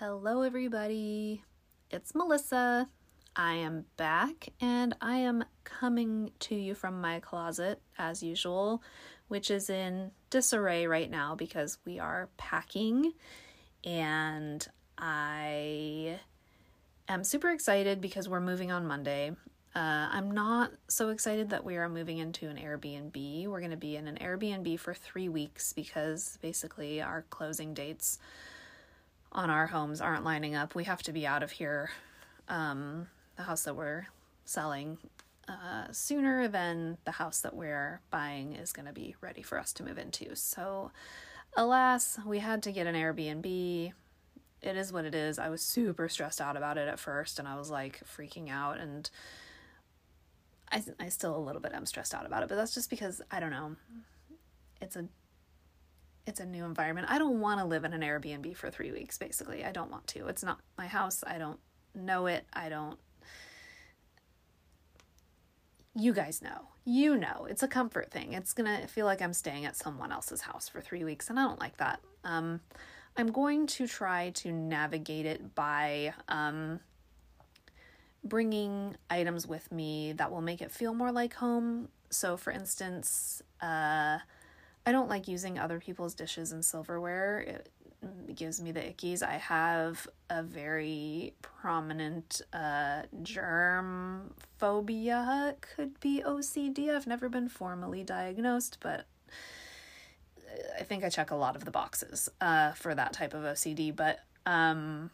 Hello, everybody. It's Melissa. I am back and I am coming to you from my closet as usual, which is in disarray right now because we are packing and I am super excited because we're moving on Monday. Uh, I'm not so excited that we are moving into an Airbnb. We're going to be in an Airbnb for three weeks because basically our closing dates on our homes aren't lining up. We have to be out of here, um, the house that we're selling, uh, sooner than the house that we're buying is going to be ready for us to move into. So, alas, we had to get an Airbnb. It is what it is. I was super stressed out about it at first, and I was like freaking out and I I still a little bit am stressed out about it, but that's just because I don't know. It's a it's a new environment. I don't want to live in an Airbnb for 3 weeks basically. I don't want to. It's not my house. I don't know it. I don't you guys know. You know. It's a comfort thing. It's going to feel like I'm staying at someone else's house for 3 weeks and I don't like that. Um I'm going to try to navigate it by um bringing items with me that will make it feel more like home. So, for instance, uh, I don't like using other people's dishes and silverware. It gives me the ickies. I have a very prominent uh, germ phobia. Could be OCD. I've never been formally diagnosed, but I think I check a lot of the boxes uh, for that type of OCD. But um,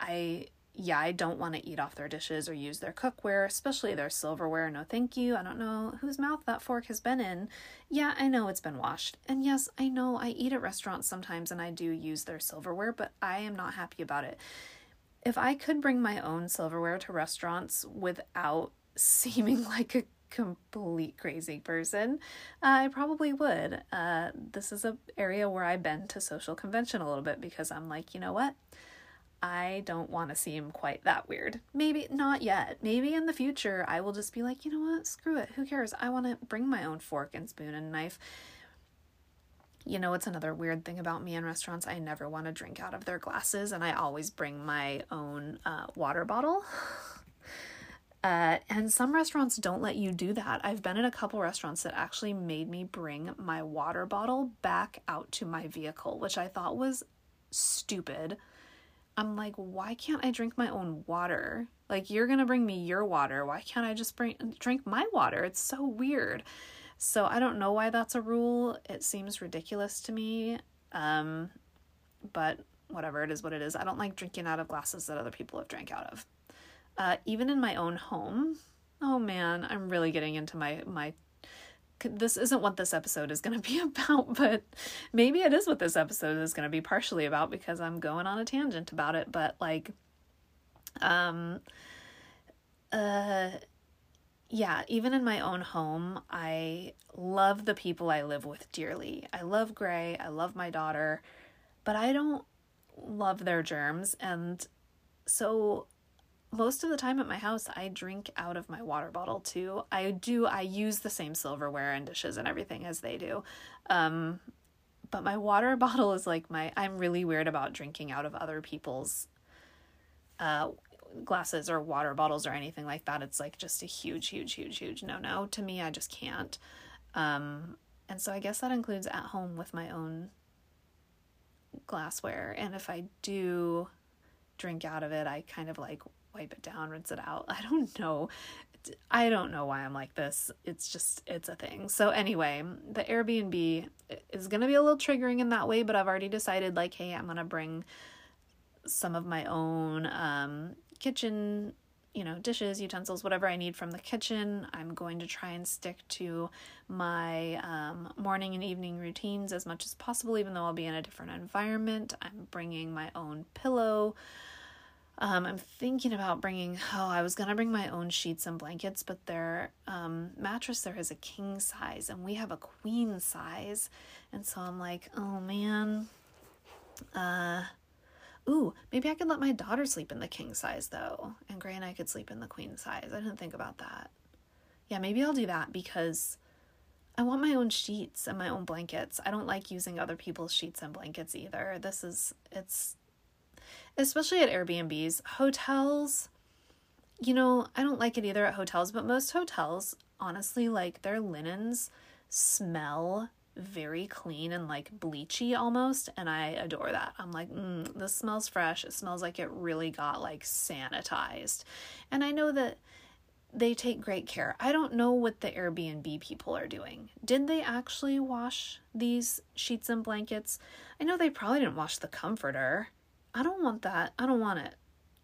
I yeah, I don't want to eat off their dishes or use their cookware, especially their silverware. No, thank you. I don't know whose mouth that fork has been in. Yeah, I know it's been washed. And yes, I know I eat at restaurants sometimes and I do use their silverware, but I am not happy about it. If I could bring my own silverware to restaurants without seeming like a complete crazy person, I probably would. Uh, this is a area where I bend to social convention a little bit because I'm like, you know what? I don't want to seem quite that weird. Maybe not yet. Maybe in the future I will just be like, you know what? Screw it. Who cares? I want to bring my own fork and spoon and knife. You know, it's another weird thing about me in restaurants. I never want to drink out of their glasses, and I always bring my own uh, water bottle. Uh, and some restaurants don't let you do that. I've been in a couple restaurants that actually made me bring my water bottle back out to my vehicle, which I thought was stupid. I'm like, why can't I drink my own water? Like, you're gonna bring me your water. Why can't I just bring drink my water? It's so weird. So I don't know why that's a rule. It seems ridiculous to me. Um, but whatever, it is what it is. I don't like drinking out of glasses that other people have drank out of. Uh, even in my own home. Oh man, I'm really getting into my my this isn't what this episode is going to be about, but maybe it is what this episode is going to be partially about because I'm going on a tangent about it, but like um uh yeah, even in my own home, I love the people I live with dearly. I love Gray, I love my daughter, but I don't love their germs and so most of the time at my house I drink out of my water bottle too. I do I use the same silverware and dishes and everything as they do. Um but my water bottle is like my I'm really weird about drinking out of other people's uh glasses or water bottles or anything like that. It's like just a huge huge huge huge no no to me. I just can't. Um and so I guess that includes at home with my own glassware and if I do drink out of it, I kind of like wipe it down, rinse it out. I don't know. I don't know why I'm like this. It's just, it's a thing. So, anyway, the Airbnb is going to be a little triggering in that way, but I've already decided, like, hey, I'm going to bring some of my own um, kitchen, you know, dishes, utensils, whatever I need from the kitchen. I'm going to try and stick to my um, morning and evening routines as much as possible, even though I'll be in a different environment. I'm bringing my own pillow. Um, I'm thinking about bringing, oh, I was going to bring my own sheets and blankets, but their um, mattress there is a king size and we have a queen size. And so I'm like, oh man. Uh, ooh, maybe I could let my daughter sleep in the king size though. And Gray and I could sleep in the queen size. I didn't think about that. Yeah, maybe I'll do that because I want my own sheets and my own blankets. I don't like using other people's sheets and blankets either. This is, it's especially at Airbnbs. Hotels, you know, I don't like it either at hotels, but most hotels, honestly, like their linens smell very clean and like bleachy almost and i adore that. I'm like mm, this smells fresh. It smells like it really got like sanitized. And i know that they take great care. I don't know what the airbnb people are doing. Did they actually wash these sheets and blankets? I know they probably didn't wash the comforter i don't want that i don't want it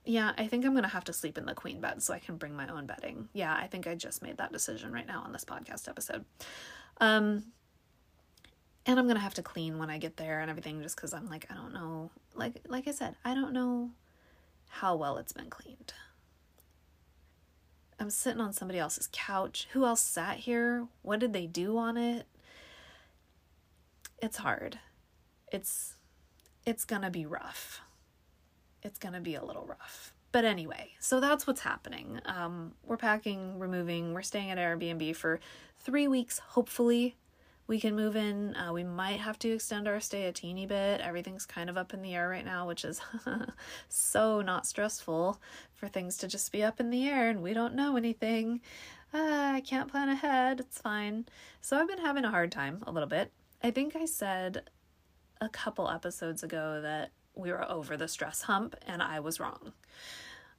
yeah, I think I'm going to have to sleep in the queen bed so I can bring my own bedding. Yeah, I think I just made that decision right now on this podcast episode. Um and I'm going to have to clean when I get there and everything just cuz I'm like I don't know. Like like I said, I don't know how well it's been cleaned. I'm sitting on somebody else's couch. Who else sat here? What did they do on it? It's hard. It's it's going to be rough it's going to be a little rough. But anyway, so that's what's happening. Um, we're packing, we're moving, we're staying at Airbnb for three weeks. Hopefully, we can move in. Uh, we might have to extend our stay a teeny bit. Everything's kind of up in the air right now, which is so not stressful for things to just be up in the air and we don't know anything. Uh, I can't plan ahead. It's fine. So I've been having a hard time a little bit. I think I said a couple episodes ago that we were over the stress hump, and I was wrong.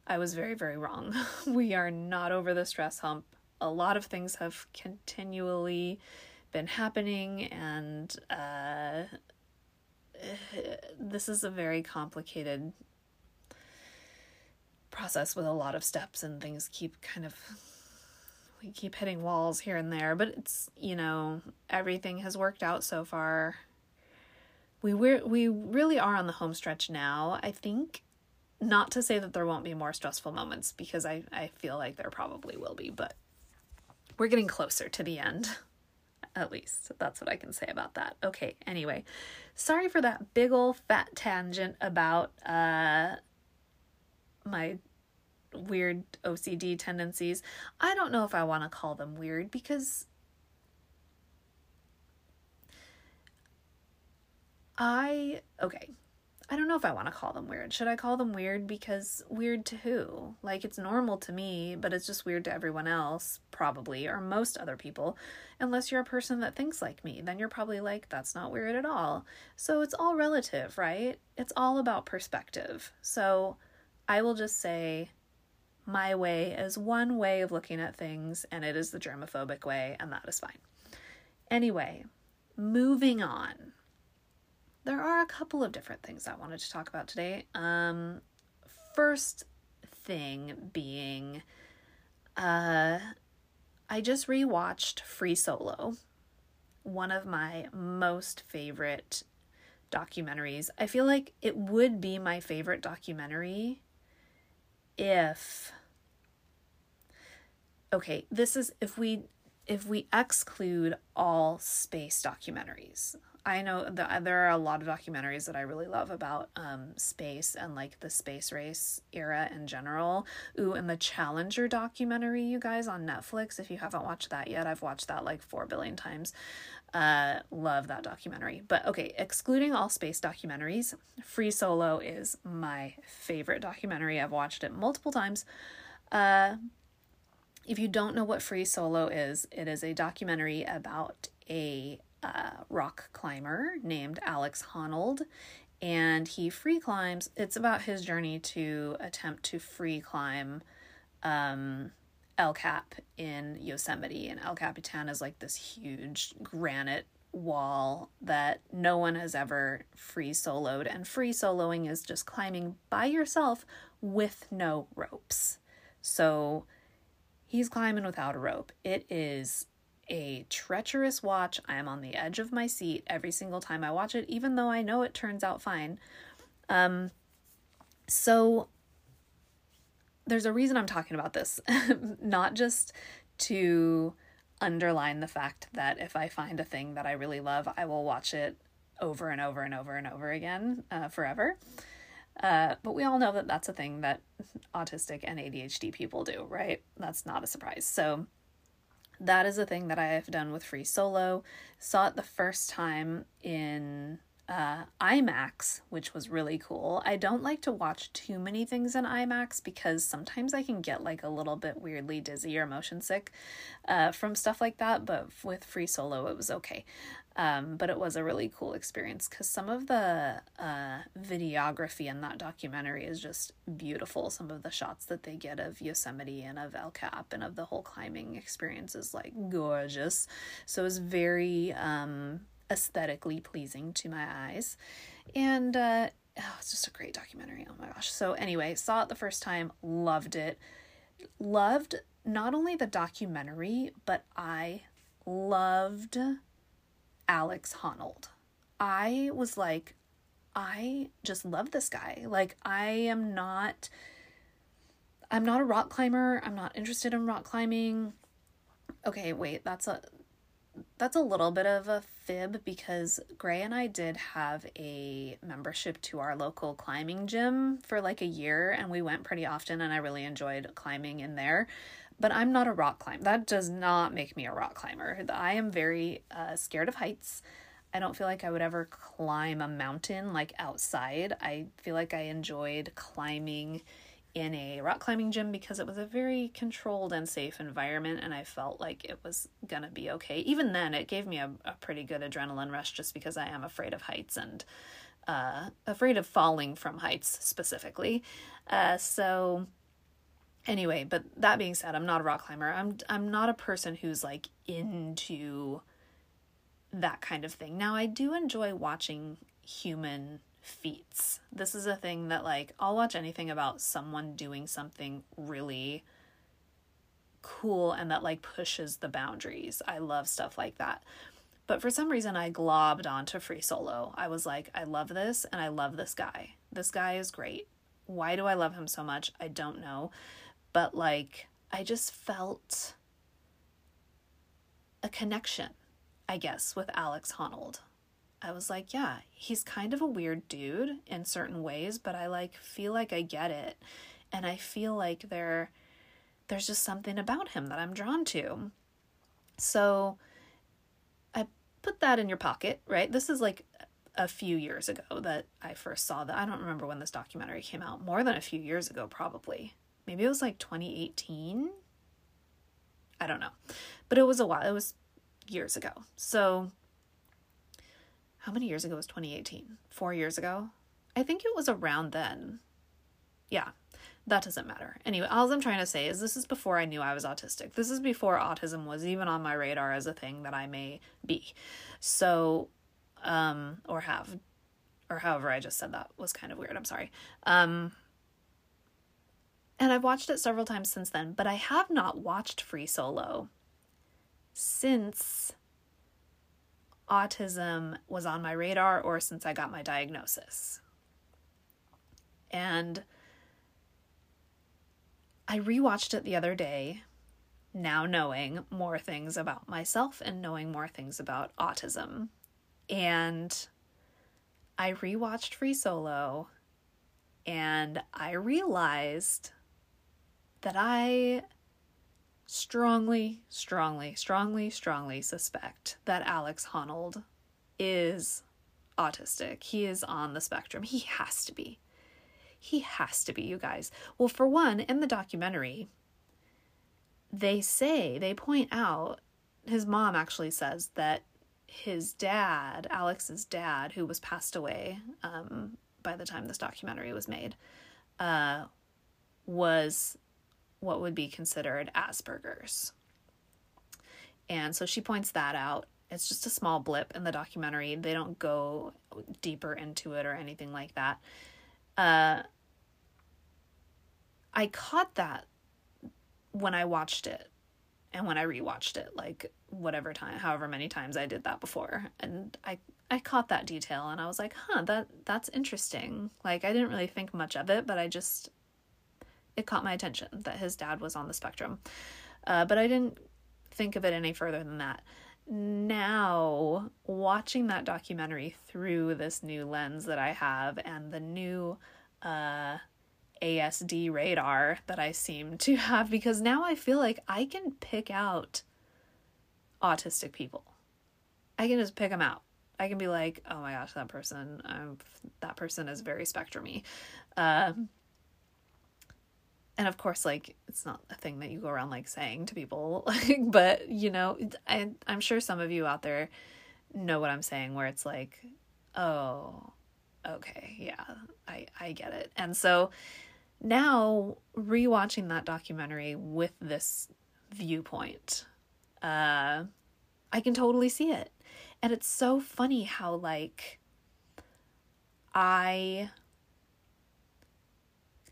I was very, very wrong. we are not over the stress hump. A lot of things have continually been happening, and uh, this is a very complicated process with a lot of steps, and things keep kind of we keep hitting walls here and there, but it's, you know, everything has worked out so far we we we really are on the home stretch now. I think not to say that there won't be more stressful moments because I I feel like there probably will be, but we're getting closer to the end. At least that's what I can say about that. Okay, anyway. Sorry for that big old fat tangent about uh my weird OCD tendencies. I don't know if I want to call them weird because I okay. I don't know if I want to call them weird. Should I call them weird because weird to who? Like it's normal to me, but it's just weird to everyone else, probably, or most other people. Unless you're a person that thinks like me, then you're probably like that's not weird at all. So it's all relative, right? It's all about perspective. So I will just say my way is one way of looking at things and it is the germophobic way and that is fine. Anyway, moving on there are a couple of different things I wanted to talk about today. Um, first thing being, uh, I just rewatched Free Solo, one of my most favorite documentaries. I feel like it would be my favorite documentary if okay, this is if we if we exclude all space documentaries. I know that there are a lot of documentaries that I really love about um, space and like the space race era in general. Ooh, and the Challenger documentary, you guys, on Netflix. If you haven't watched that yet, I've watched that like four billion times. Uh, love that documentary. But okay, excluding all space documentaries, Free Solo is my favorite documentary. I've watched it multiple times. Uh, if you don't know what Free Solo is, it is a documentary about a uh, rock climber named Alex Honnold, and he free climbs. It's about his journey to attempt to free climb um, El Cap in Yosemite. And El Capitan is like this huge granite wall that no one has ever free soloed. And free soloing is just climbing by yourself with no ropes. So he's climbing without a rope. It is a treacherous watch. I am on the edge of my seat every single time I watch it, even though I know it turns out fine. Um, so there's a reason I'm talking about this, not just to underline the fact that if I find a thing that I really love, I will watch it over and over and over and over again uh, forever. Uh, but we all know that that's a thing that autistic and ADHD people do, right? That's not a surprise. So that is a thing that I have done with Free Solo. Saw it the first time in uh, IMAX, which was really cool. I don't like to watch too many things in IMAX because sometimes I can get like a little bit weirdly dizzy or motion sick uh, from stuff like that. But with Free Solo, it was okay. Um, but it was a really cool experience because some of the uh, videography in that documentary is just beautiful. Some of the shots that they get of Yosemite and of El Cap and of the whole climbing experience is like gorgeous. So it was very um, aesthetically pleasing to my eyes. And uh, oh, it's just a great documentary. Oh my gosh. So, anyway, saw it the first time, loved it. Loved not only the documentary, but I loved Alex Honnold. I was like, I just love this guy. Like, I am not. I'm not a rock climber. I'm not interested in rock climbing. Okay, wait, that's a that's a little bit of a fib because Gray and I did have a membership to our local climbing gym for like a year and we went pretty often and I really enjoyed climbing in there but I'm not a rock climber. That does not make me a rock climber. I am very uh, scared of heights. I don't feel like I would ever climb a mountain like outside. I feel like I enjoyed climbing in a rock climbing gym because it was a very controlled and safe environment and I felt like it was gonna be okay. Even then, it gave me a, a pretty good adrenaline rush just because I am afraid of heights and uh, afraid of falling from heights specifically. Uh, so anyway, but that being said, I'm not a rock climber. I'm I'm not a person who's like into that kind of thing. Now, I do enjoy watching human feats. This is a thing that like I'll watch anything about someone doing something really cool and that like pushes the boundaries. I love stuff like that. But for some reason I globbed onto free solo. I was like, I love this and I love this guy. This guy is great. Why do I love him so much? I don't know but like I just felt a connection, I guess, with Alex Honnold. I was like, yeah, he's kind of a weird dude in certain ways, but I like feel like I get it. And I feel like there there's just something about him that I'm drawn to. So I put that in your pocket, right? This is like a few years ago that I first saw that. I don't remember when this documentary came out. More than a few years ago, probably maybe it was like 2018. I don't know. But it was a while. It was years ago. So how many years ago was 2018? 4 years ago? I think it was around then. Yeah. That doesn't matter. Anyway, all I'm trying to say is this is before I knew I was autistic. This is before autism was even on my radar as a thing that I may be. So um or have or however I just said that was kind of weird. I'm sorry. Um and I've watched it several times since then, but I have not watched Free Solo since autism was on my radar or since I got my diagnosis. And I rewatched it the other day, now knowing more things about myself and knowing more things about autism. And I rewatched Free Solo and I realized that I strongly, strongly, strongly, strongly suspect that Alex Honnold is autistic. He is on the spectrum. He has to be. He has to be, you guys. Well, for one, in the documentary, they say, they point out, his mom actually says that his dad, Alex's dad, who was passed away um, by the time this documentary was made, uh, was what would be considered Asperger's. And so she points that out. It's just a small blip in the documentary. They don't go deeper into it or anything like that. Uh, I caught that when I watched it and when I rewatched it, like whatever time, however many times I did that before. And I I caught that detail and I was like, "Huh, that that's interesting." Like I didn't really think much of it, but I just it caught my attention that his dad was on the spectrum. Uh, but I didn't think of it any further than that. Now, watching that documentary through this new lens that I have and the new uh, ASD radar that I seem to have, because now I feel like I can pick out autistic people. I can just pick them out. I can be like, oh my gosh, that person, um, that person is very spectrumy. Um, and of course, like, it's not a thing that you go around like saying to people, like, but you know, I, I'm sure some of you out there know what I'm saying, where it's like, oh, okay, yeah, I, I get it. And so now rewatching that documentary with this viewpoint, uh, I can totally see it. And it's so funny how, like, I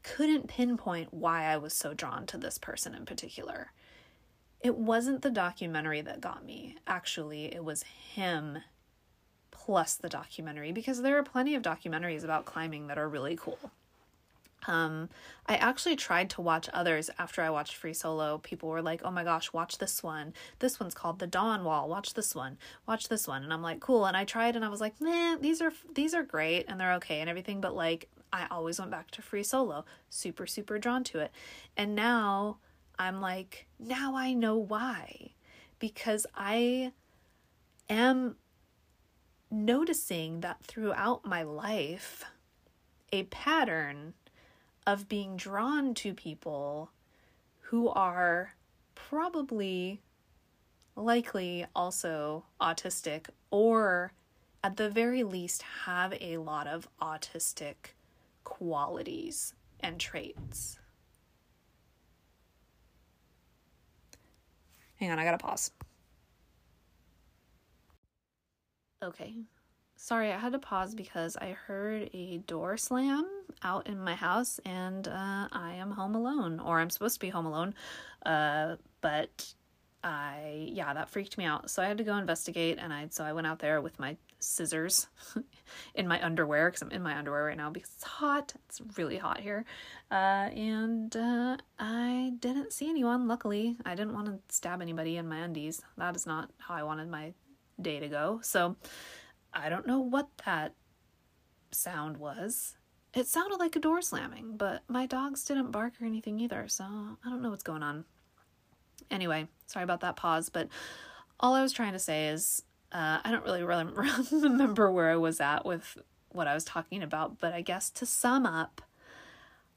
couldn't pinpoint why I was so drawn to this person in particular. It wasn't the documentary that got me. Actually, it was him plus the documentary because there are plenty of documentaries about climbing that are really cool. Um, I actually tried to watch others after I watched Free Solo. People were like, "Oh my gosh, watch this one. This one's called The Dawn Wall. Watch this one. Watch this one." And I'm like, "Cool." And I tried, and I was like, "Man, these are these are great and they're okay and everything." But like, I always went back to Free Solo. Super super drawn to it, and now I'm like, now I know why, because I am noticing that throughout my life, a pattern of being drawn to people who are probably likely also autistic or at the very least have a lot of autistic qualities and traits. Hang on, I gotta pause. Okay, Sorry, I had to pause because I heard a door slam out in my house and uh, I am home alone, or I'm supposed to be home alone. Uh, but I, yeah, that freaked me out. So I had to go investigate and I, so I went out there with my scissors in my underwear because I'm in my underwear right now because it's hot. It's really hot here. Uh, and uh, I didn't see anyone, luckily. I didn't want to stab anybody in my undies. That is not how I wanted my day to go. So, I don't know what that sound was. It sounded like a door slamming, but my dogs didn't bark or anything either, so I don't know what's going on. Anyway, sorry about that pause, but all I was trying to say is uh, I don't really, really remember where I was at with what I was talking about, but I guess to sum up,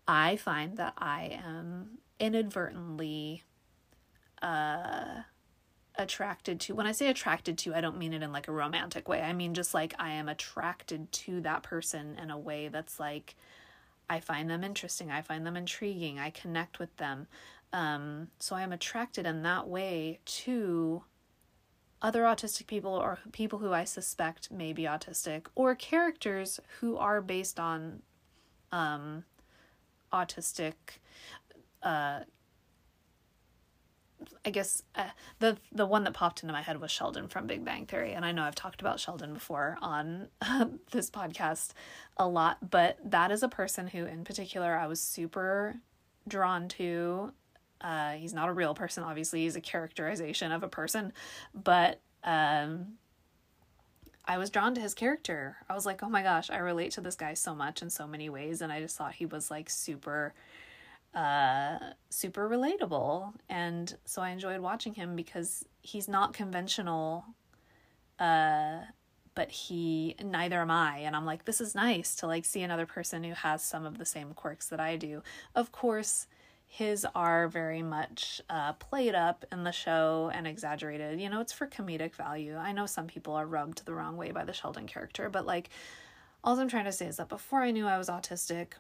I find that I am inadvertently uh, attracted to when i say attracted to i don't mean it in like a romantic way. I mean just like i am attracted to that person in a way that's like i find them interesting i find them intriguing i connect with them. Um, so i am attracted in that way to other autistic people or people who i suspect may be autistic or characters who are based on um, autistic uh, I guess uh, the the one that popped into my head was Sheldon from Big Bang Theory, and I know I've talked about Sheldon before on this podcast a lot, but that is a person who, in particular, I was super drawn to. Uh, he's not a real person, obviously; he's a characterization of a person, but um, I was drawn to his character. I was like, oh my gosh, I relate to this guy so much in so many ways, and I just thought he was like super uh, super relatable. And so I enjoyed watching him because he's not conventional, uh, but he, neither am I. And I'm like, this is nice to like see another person who has some of the same quirks that I do. Of course, his are very much uh, played up in the show and exaggerated. You know, it's for comedic value. I know some people are rubbed the wrong way by the Sheldon character, but like, all I'm trying to say is that before I knew I was autistic,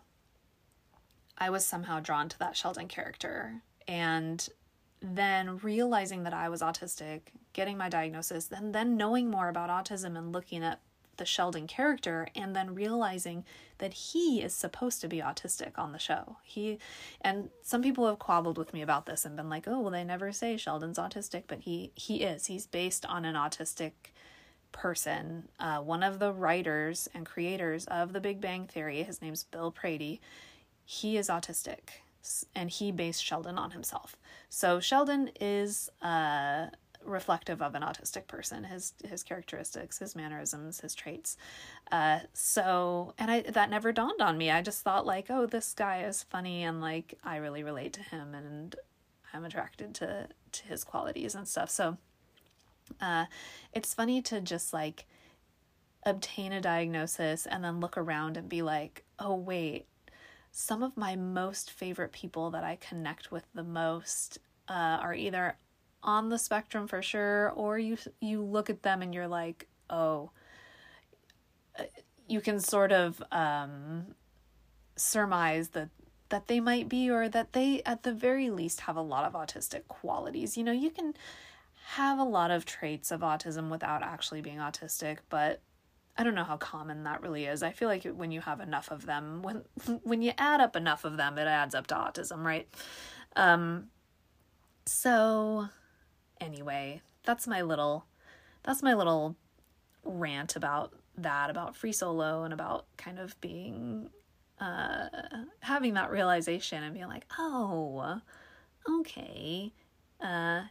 I was somehow drawn to that Sheldon character. And then realizing that I was autistic, getting my diagnosis, and then knowing more about autism and looking at the Sheldon character and then realizing that he is supposed to be autistic on the show. He and some people have quabbled with me about this and been like, "Oh, well they never say Sheldon's autistic, but he he is. He's based on an autistic person. Uh, one of the writers and creators of The Big Bang Theory, his name's Bill Prady he is autistic and he based Sheldon on himself. So Sheldon is uh, reflective of an autistic person, his his characteristics, his mannerisms, his traits. Uh, so and I that never dawned on me. I just thought like, oh, this guy is funny and like I really relate to him and I'm attracted to to his qualities and stuff. So uh, it's funny to just like obtain a diagnosis and then look around and be like, oh, wait, some of my most favorite people that I connect with the most uh, are either on the spectrum for sure, or you you look at them and you're like, oh, you can sort of um, surmise that that they might be, or that they at the very least have a lot of autistic qualities. You know, you can have a lot of traits of autism without actually being autistic, but I don't know how common that really is. I feel like when you have enough of them, when when you add up enough of them, it adds up to autism, right? Um so anyway, that's my little that's my little rant about that about free solo and about kind of being uh having that realization and being like, "Oh, okay. Uh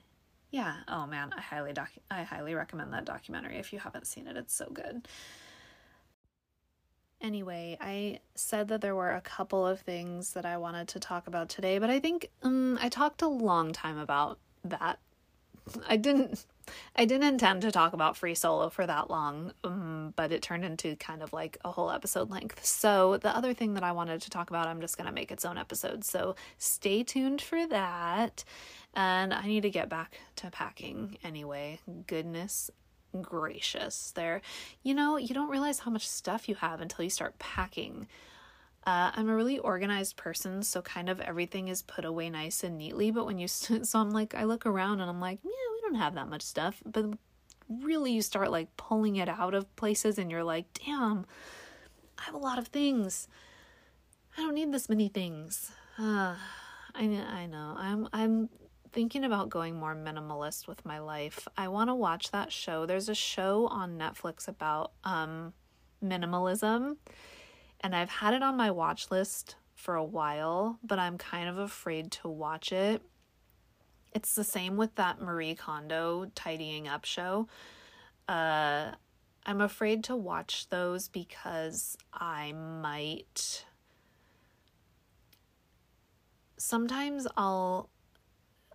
yeah. Oh man, I highly doc I highly recommend that documentary if you haven't seen it. It's so good. Anyway, I said that there were a couple of things that I wanted to talk about today, but I think um, I talked a long time about that. I didn't I didn't intend to talk about free solo for that long, um, but it turned into kind of like a whole episode length. So, the other thing that I wanted to talk about, I'm just going to make its own episode. So, stay tuned for that. And I need to get back to packing anyway. Goodness gracious. There, you know, you don't realize how much stuff you have until you start packing. Uh, I'm a really organized person, so kind of everything is put away nice and neatly. But when you, so I'm like, I look around and I'm like, yeah, we don't have that much stuff. But really, you start like pulling it out of places and you're like, damn, I have a lot of things. I don't need this many things. Uh, I I know. I'm I'm thinking about going more minimalist with my life. I want to watch that show. There's a show on Netflix about um minimalism and I've had it on my watch list for a while, but I'm kind of afraid to watch it. It's the same with that Marie Kondo tidying up show. Uh I'm afraid to watch those because I might sometimes I'll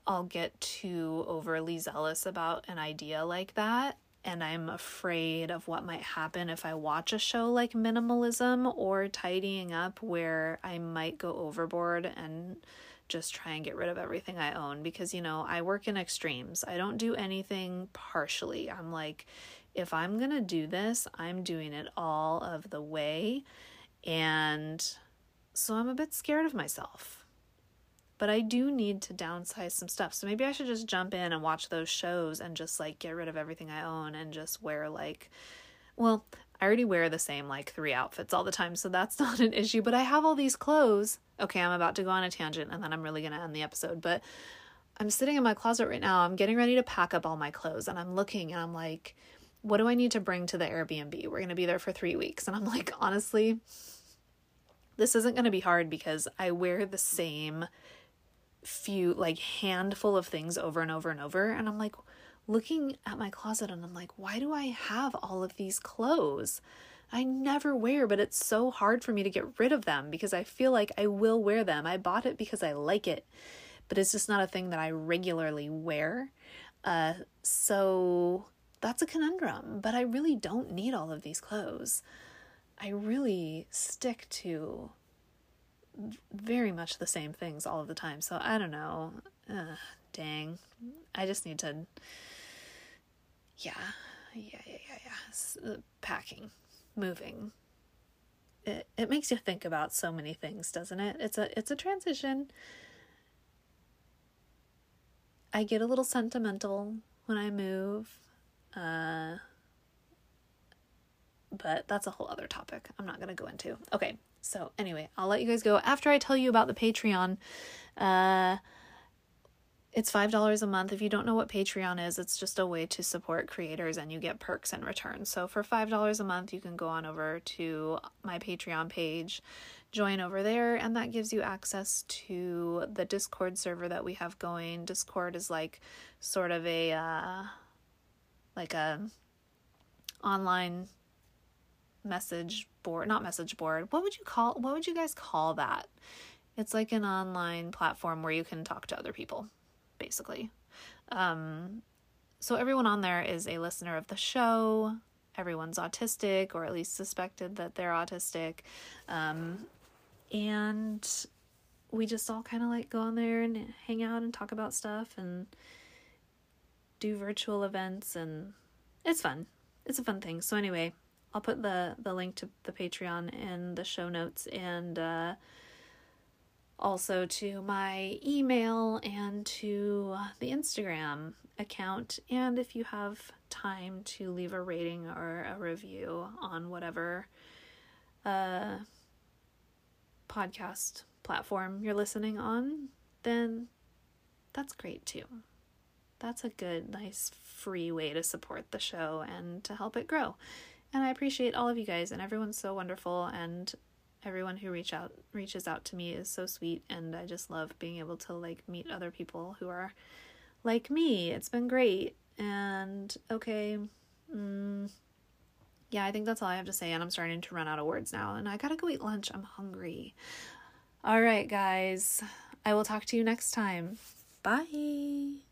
I'll get too overly zealous about an idea like that. And I'm afraid of what might happen if I watch a show like Minimalism or Tidying Up, where I might go overboard and just try and get rid of everything I own. Because, you know, I work in extremes. I don't do anything partially. I'm like, if I'm to do this, I'm doing it all of the way. And so I'm a bit scared of myself but I do need to downsize some stuff. So maybe I should just jump in and watch those shows and just like get rid of everything I own and just wear like, well, I already wear the same like three outfits all the time, so that's not an issue. But I have all these clothes. Okay, I'm about to go on a tangent and then I'm really going to end the episode. But I'm sitting in my closet right now. I'm getting ready to pack up all my clothes and I'm looking and I'm like, what do I need to bring to the Airbnb? We're going to be there for three weeks. And I'm like, honestly, this isn't going to be hard because I wear the same few like handful of things over and over and over and I'm like looking at my closet and I'm like why do I have all of these clothes? I never wear but it's so hard for me to get rid of them because I feel like I will wear them. I bought it because I like it, but it's just not a thing that I regularly wear. Uh so that's a conundrum, but I really don't need all of these clothes. I really stick to very much the same things all of the time. So I don't know. Uh, dang. I just need to. Yeah. Yeah, yeah, yeah, yeah. Uh, packing, moving. It, it makes you think about so many things, doesn't it? It's a it's a transition. I get a little sentimental when I move. Uh, but that's a whole other topic I'm not going to go into. Okay, so, anyway, I'll let you guys go after I tell you about the Patreon. Uh, it's $5 a month. If you don't know what Patreon is, it's just a way to support creators and you get perks in return. So, for $5 a month, you can go on over to my Patreon page, join over there, and that gives you access to the Discord server that we have going. Discord is like sort of a, uh, like a online message board, not message board. What would you call what would you guys call that? It's like an online platform where you can talk to other people, basically. Um so everyone on there is a listener of the show. everyone's autistic or at least suspected that they're autistic. Um, and we just all kind of like go on there and hang out and talk about stuff and do virtual events and it's fun. It's a fun thing. So anyway, I'll put the the link to the Patreon in the show notes and uh, also to my email and to the Instagram account. And if you have time to leave a rating or a review on whatever uh, podcast platform you're listening on, then that's great too. That's a good, nice, free way to support the show and to help it grow. And I appreciate all of you guys, and everyone's so wonderful, and everyone who reach out reaches out to me is so sweet, and I just love being able to like meet other people who are like me. It's been great, and okay, mm, yeah, I think that's all I have to say, and I'm starting to run out of words now, and I gotta go eat lunch. I'm hungry. All right, guys, I will talk to you next time. Bye.